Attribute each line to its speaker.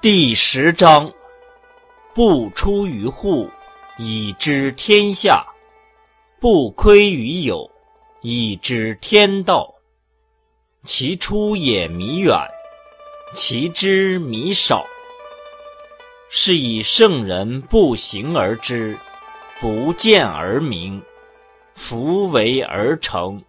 Speaker 1: 第十章不出于户以知天下不窥于友以知天道。其出也弥远其知弥少。是以圣人不行而知不见而明弗为而成。